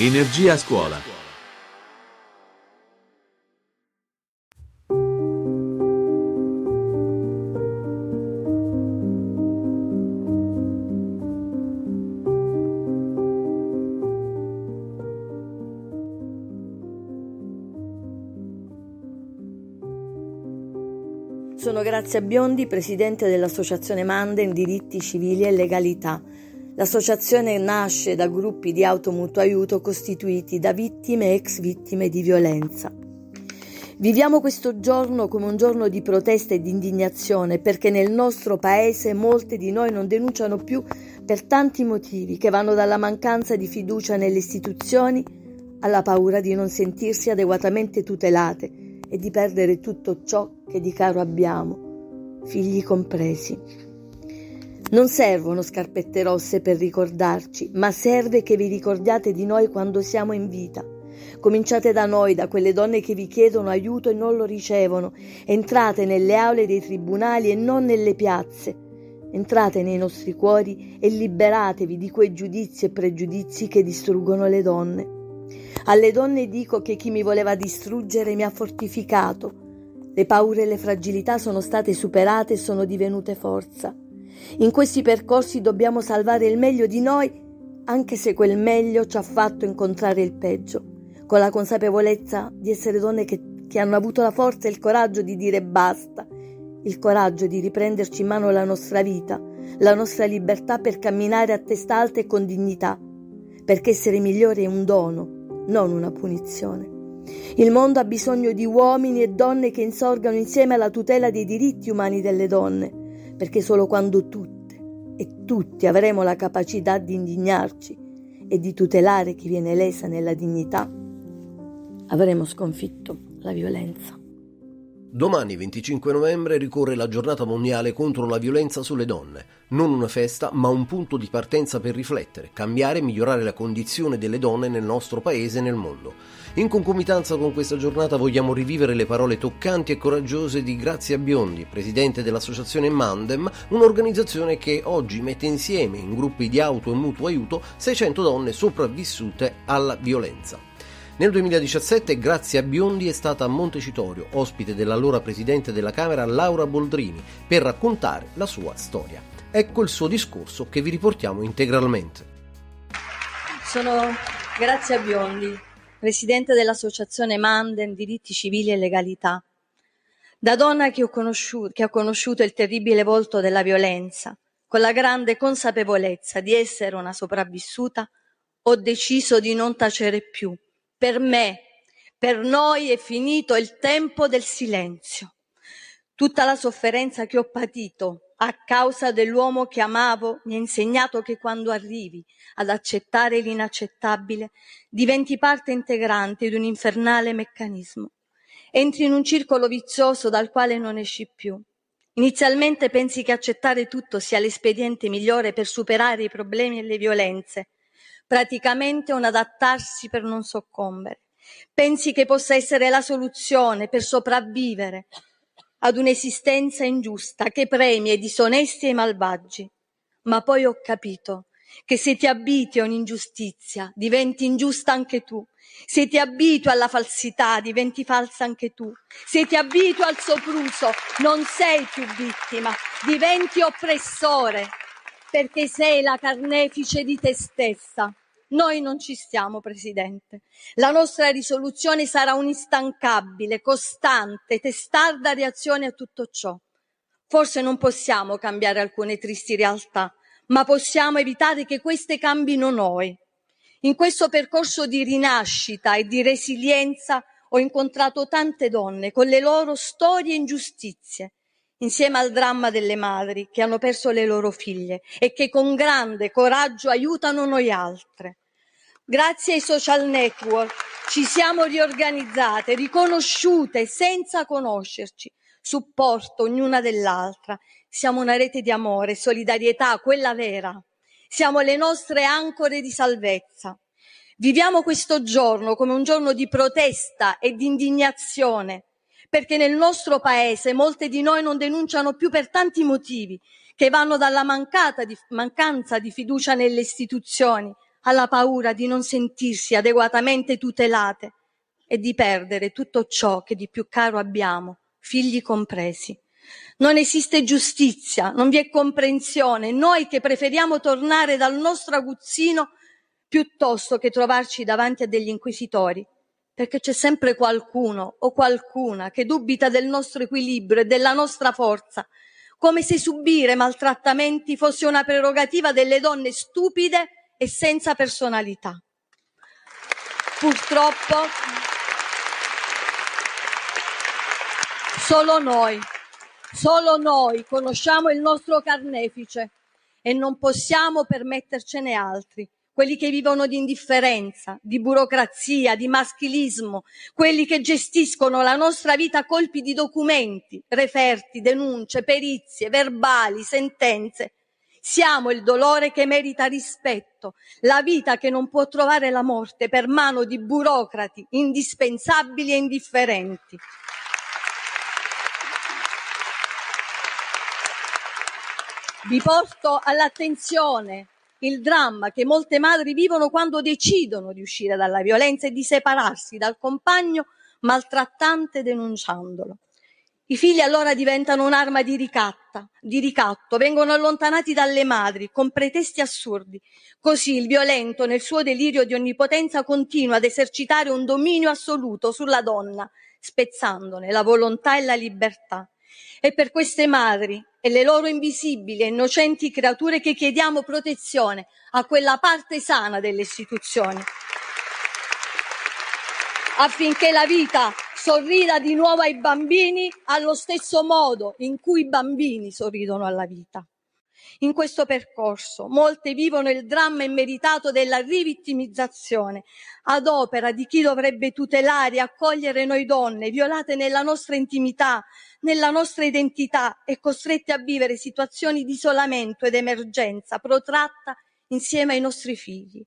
Energia scuola. Sono Grazia Biondi, presidente dell'Associazione Manden Diritti Civili e Legalità. L'associazione nasce da gruppi di automutuo aiuto costituiti da vittime e ex vittime di violenza. Viviamo questo giorno come un giorno di protesta e di indignazione perché nel nostro paese molte di noi non denunciano più per tanti motivi che vanno dalla mancanza di fiducia nelle istituzioni alla paura di non sentirsi adeguatamente tutelate e di perdere tutto ciò che di caro abbiamo, figli compresi. Non servono scarpette rosse per ricordarci, ma serve che vi ricordiate di noi quando siamo in vita. Cominciate da noi, da quelle donne che vi chiedono aiuto e non lo ricevono. Entrate nelle aule dei tribunali e non nelle piazze. Entrate nei nostri cuori e liberatevi di quei giudizi e pregiudizi che distruggono le donne. Alle donne dico che chi mi voleva distruggere mi ha fortificato. Le paure e le fragilità sono state superate e sono divenute forza. In questi percorsi dobbiamo salvare il meglio di noi, anche se quel meglio ci ha fatto incontrare il peggio, con la consapevolezza di essere donne che, che hanno avuto la forza e il coraggio di dire basta, il coraggio di riprenderci in mano la nostra vita, la nostra libertà per camminare a testa alta e con dignità, perché essere migliore è un dono non una punizione. Il mondo ha bisogno di uomini e donne che insorgano insieme alla tutela dei diritti umani delle donne, perché solo quando tutte e tutti avremo la capacità di indignarci e di tutelare chi viene lesa nella dignità, avremo sconfitto la violenza. Domani 25 novembre ricorre la giornata mondiale contro la violenza sulle donne. Non una festa, ma un punto di partenza per riflettere, cambiare e migliorare la condizione delle donne nel nostro paese e nel mondo. In concomitanza con questa giornata vogliamo rivivere le parole toccanti e coraggiose di Grazia Biondi, presidente dell'associazione Mandem, un'organizzazione che oggi mette insieme in gruppi di auto e mutuo aiuto 600 donne sopravvissute alla violenza. Nel 2017 Grazia Biondi è stata a Montecitorio, ospite dell'allora presidente della Camera Laura Boldrini, per raccontare la sua storia. Ecco il suo discorso che vi riportiamo integralmente. Sono Grazia Biondi, presidente dell'associazione Manden Diritti Civili e Legalità. Da donna che che ho conosciuto il terribile volto della violenza, con la grande consapevolezza di essere una sopravvissuta, ho deciso di non tacere più per me, per noi è finito il tempo del silenzio. Tutta la sofferenza che ho patito a causa dell'uomo che amavo mi ha insegnato che quando arrivi ad accettare l'inaccettabile diventi parte integrante di un infernale meccanismo. Entri in un circolo vizioso dal quale non esci più. Inizialmente pensi che accettare tutto sia l'espediente migliore per superare i problemi e le violenze, praticamente un adattarsi per non soccombere. Pensi che possa essere la soluzione per sopravvivere ad un'esistenza ingiusta che premia i disonesti e i malvagi. Ma poi ho capito che se ti abiti a un'ingiustizia diventi ingiusta anche tu. Se ti abitui alla falsità diventi falsa anche tu. Se ti abitui al sopruso non sei più vittima, diventi oppressore perché sei la carnefice di te stessa. Noi non ci stiamo, Presidente. La nostra risoluzione sarà un'instancabile, costante, testarda reazione a tutto ciò. Forse non possiamo cambiare alcune tristi realtà, ma possiamo evitare che queste cambino noi. In questo percorso di rinascita e di resilienza ho incontrato tante donne con le loro storie e ingiustizie, insieme al dramma delle madri che hanno perso le loro figlie e che con grande coraggio aiutano noi altre. Grazie ai social network ci siamo riorganizzate, riconosciute senza conoscerci, supporto ognuna dell'altra. Siamo una rete di amore, solidarietà, quella vera. Siamo le nostre ancore di salvezza. Viviamo questo giorno come un giorno di protesta e di indignazione, perché nel nostro paese molte di noi non denunciano più per tanti motivi, che vanno dalla di, mancanza di fiducia nelle istituzioni alla paura di non sentirsi adeguatamente tutelate e di perdere tutto ciò che di più caro abbiamo, figli compresi. Non esiste giustizia, non vi è comprensione. Noi che preferiamo tornare dal nostro aguzzino piuttosto che trovarci davanti a degli inquisitori, perché c'è sempre qualcuno o qualcuna che dubita del nostro equilibrio e della nostra forza, come se subire maltrattamenti fosse una prerogativa delle donne stupide e senza personalità. Purtroppo solo noi Solo noi conosciamo il nostro carnefice e non possiamo permettercene altri, quelli che vivono di indifferenza, di burocrazia, di maschilismo, quelli che gestiscono la nostra vita a colpi di documenti, referti, denunce, perizie, verbali, sentenze. Siamo il dolore che merita rispetto, la vita che non può trovare la morte per mano di burocrati indispensabili e indifferenti. Vi porto all'attenzione il dramma che molte madri vivono quando decidono di uscire dalla violenza e di separarsi dal compagno maltrattante denunciandolo. I figli allora diventano un'arma di, ricatta, di ricatto, vengono allontanati dalle madri con pretesti assurdi. Così il violento, nel suo delirio di onnipotenza, continua ad esercitare un dominio assoluto sulla donna, spezzandone la volontà e la libertà. È per queste madri e le loro invisibili e innocenti creature che chiediamo protezione a quella parte sana delle istituzioni affinché la vita sorrida di nuovo ai bambini allo stesso modo in cui i bambini sorridono alla vita. In questo percorso molte vivono il dramma immeritato della rivittimizzazione ad opera di chi dovrebbe tutelare e accogliere noi donne violate nella nostra intimità, nella nostra identità e costrette a vivere situazioni di isolamento ed emergenza protratta insieme ai nostri figli.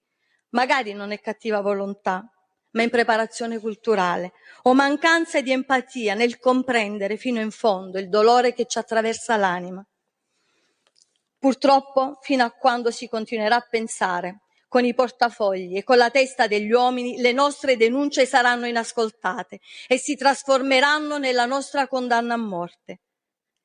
Magari non è cattiva volontà, ma impreparazione culturale o mancanza di empatia nel comprendere fino in fondo il dolore che ci attraversa l'anima. Purtroppo, fino a quando si continuerà a pensare con i portafogli e con la testa degli uomini, le nostre denunce saranno inascoltate e si trasformeranno nella nostra condanna a morte.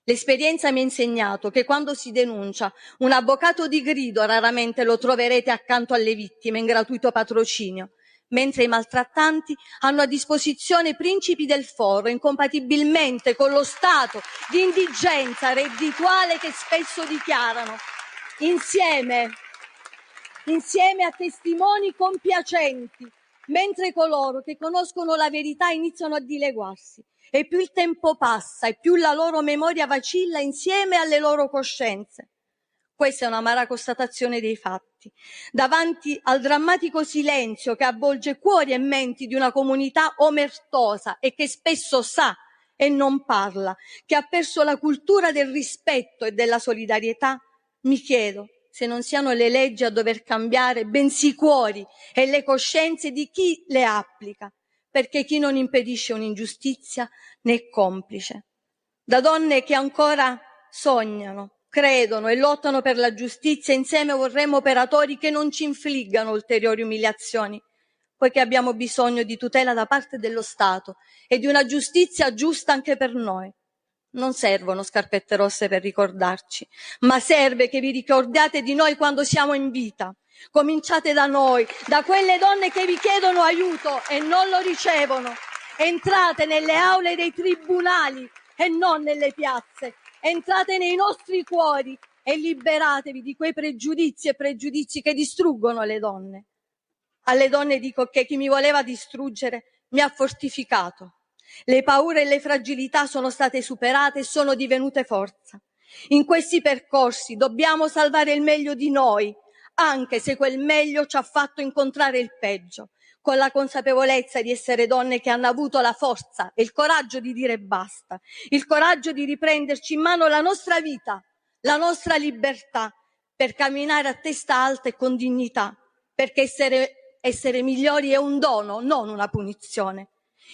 L'esperienza mi ha insegnato che quando si denuncia un avvocato di grido raramente lo troverete accanto alle vittime in gratuito patrocinio, mentre i maltrattanti hanno a disposizione principi del foro incompatibilmente con lo stato di indigenza reddituale che spesso dichiarano, insieme, insieme a testimoni compiacenti, mentre coloro che conoscono la verità iniziano a dileguarsi. E più il tempo passa e più la loro memoria vacilla insieme alle loro coscienze. Questa è un'amara constatazione dei fatti. Davanti al drammatico silenzio che avvolge cuori e menti di una comunità omertosa e che spesso sa e non parla, che ha perso la cultura del rispetto e della solidarietà, mi chiedo se non siano le leggi a dover cambiare, bensì i cuori e le coscienze di chi le applica, perché chi non impedisce un'ingiustizia ne è complice. Da donne che ancora sognano, credono e lottano per la giustizia, insieme vorremmo operatori che non ci infliggano ulteriori umiliazioni, poiché abbiamo bisogno di tutela da parte dello Stato e di una giustizia giusta anche per noi. Non servono scarpette rosse per ricordarci, ma serve che vi ricordiate di noi quando siamo in vita. Cominciate da noi, da quelle donne che vi chiedono aiuto e non lo ricevono. Entrate nelle aule dei tribunali e non nelle piazze entrate nei nostri cuori e liberatevi di quei pregiudizi e pregiudizi che distruggono le donne. Alle donne dico che chi mi voleva distruggere mi ha fortificato. Le paure e le fragilità sono state superate e sono divenute forza. In questi percorsi dobbiamo salvare il meglio di noi, anche se quel meglio ci ha fatto incontrare il peggio, con la consapevolezza di essere donne che hanno avuto la forza e il coraggio di dire basta, il coraggio di riprenderci in mano la nostra vita, la nostra libertà, per camminare a testa alta e con dignità, perché essere, essere migliori è un dono, non una punizione.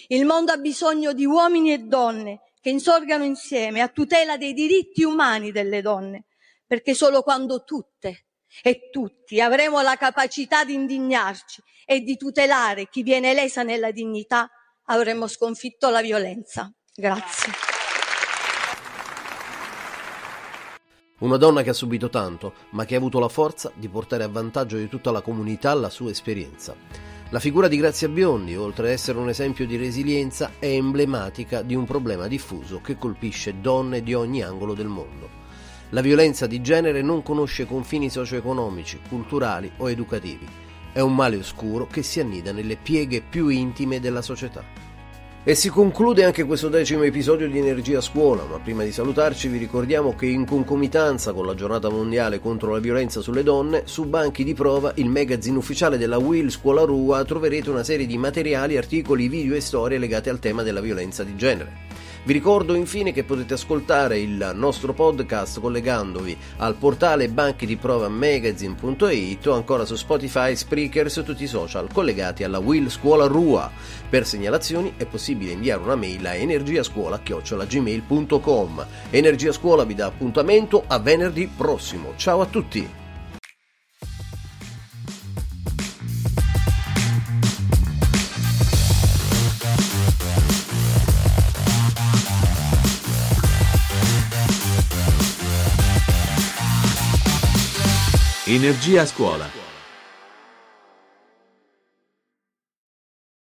Il mondo ha bisogno di uomini e donne che insorgano insieme a tutela dei diritti umani delle donne, perché solo quando tutte e tutti avremo la capacità di indignarci e di tutelare chi viene lesa nella dignità, avremo sconfitto la violenza. Grazie. Una donna che ha subito tanto, ma che ha avuto la forza di portare a vantaggio di tutta la comunità la sua esperienza. La figura di Grazia Biondi, oltre ad essere un esempio di resilienza, è emblematica di un problema diffuso che colpisce donne di ogni angolo del mondo. La violenza di genere non conosce confini socio-economici, culturali o educativi. È un male oscuro che si annida nelle pieghe più intime della società. E si conclude anche questo decimo episodio di Energia Scuola, ma prima di salutarci vi ricordiamo che in concomitanza con la giornata mondiale contro la violenza sulle donne, su banchi di prova, il magazine ufficiale della Will Scuola Rua, troverete una serie di materiali, articoli, video e storie legate al tema della violenza di genere. Vi ricordo infine che potete ascoltare il nostro podcast collegandovi al portale banchi di prova magazine.it o ancora su Spotify, Spreaker su tutti i social collegati alla Will Scuola Rua. Per segnalazioni è possibile inviare una mail a energiascuola.gmail.com Energia Scuola vi dà appuntamento a venerdì prossimo. Ciao a tutti! Energia a scuola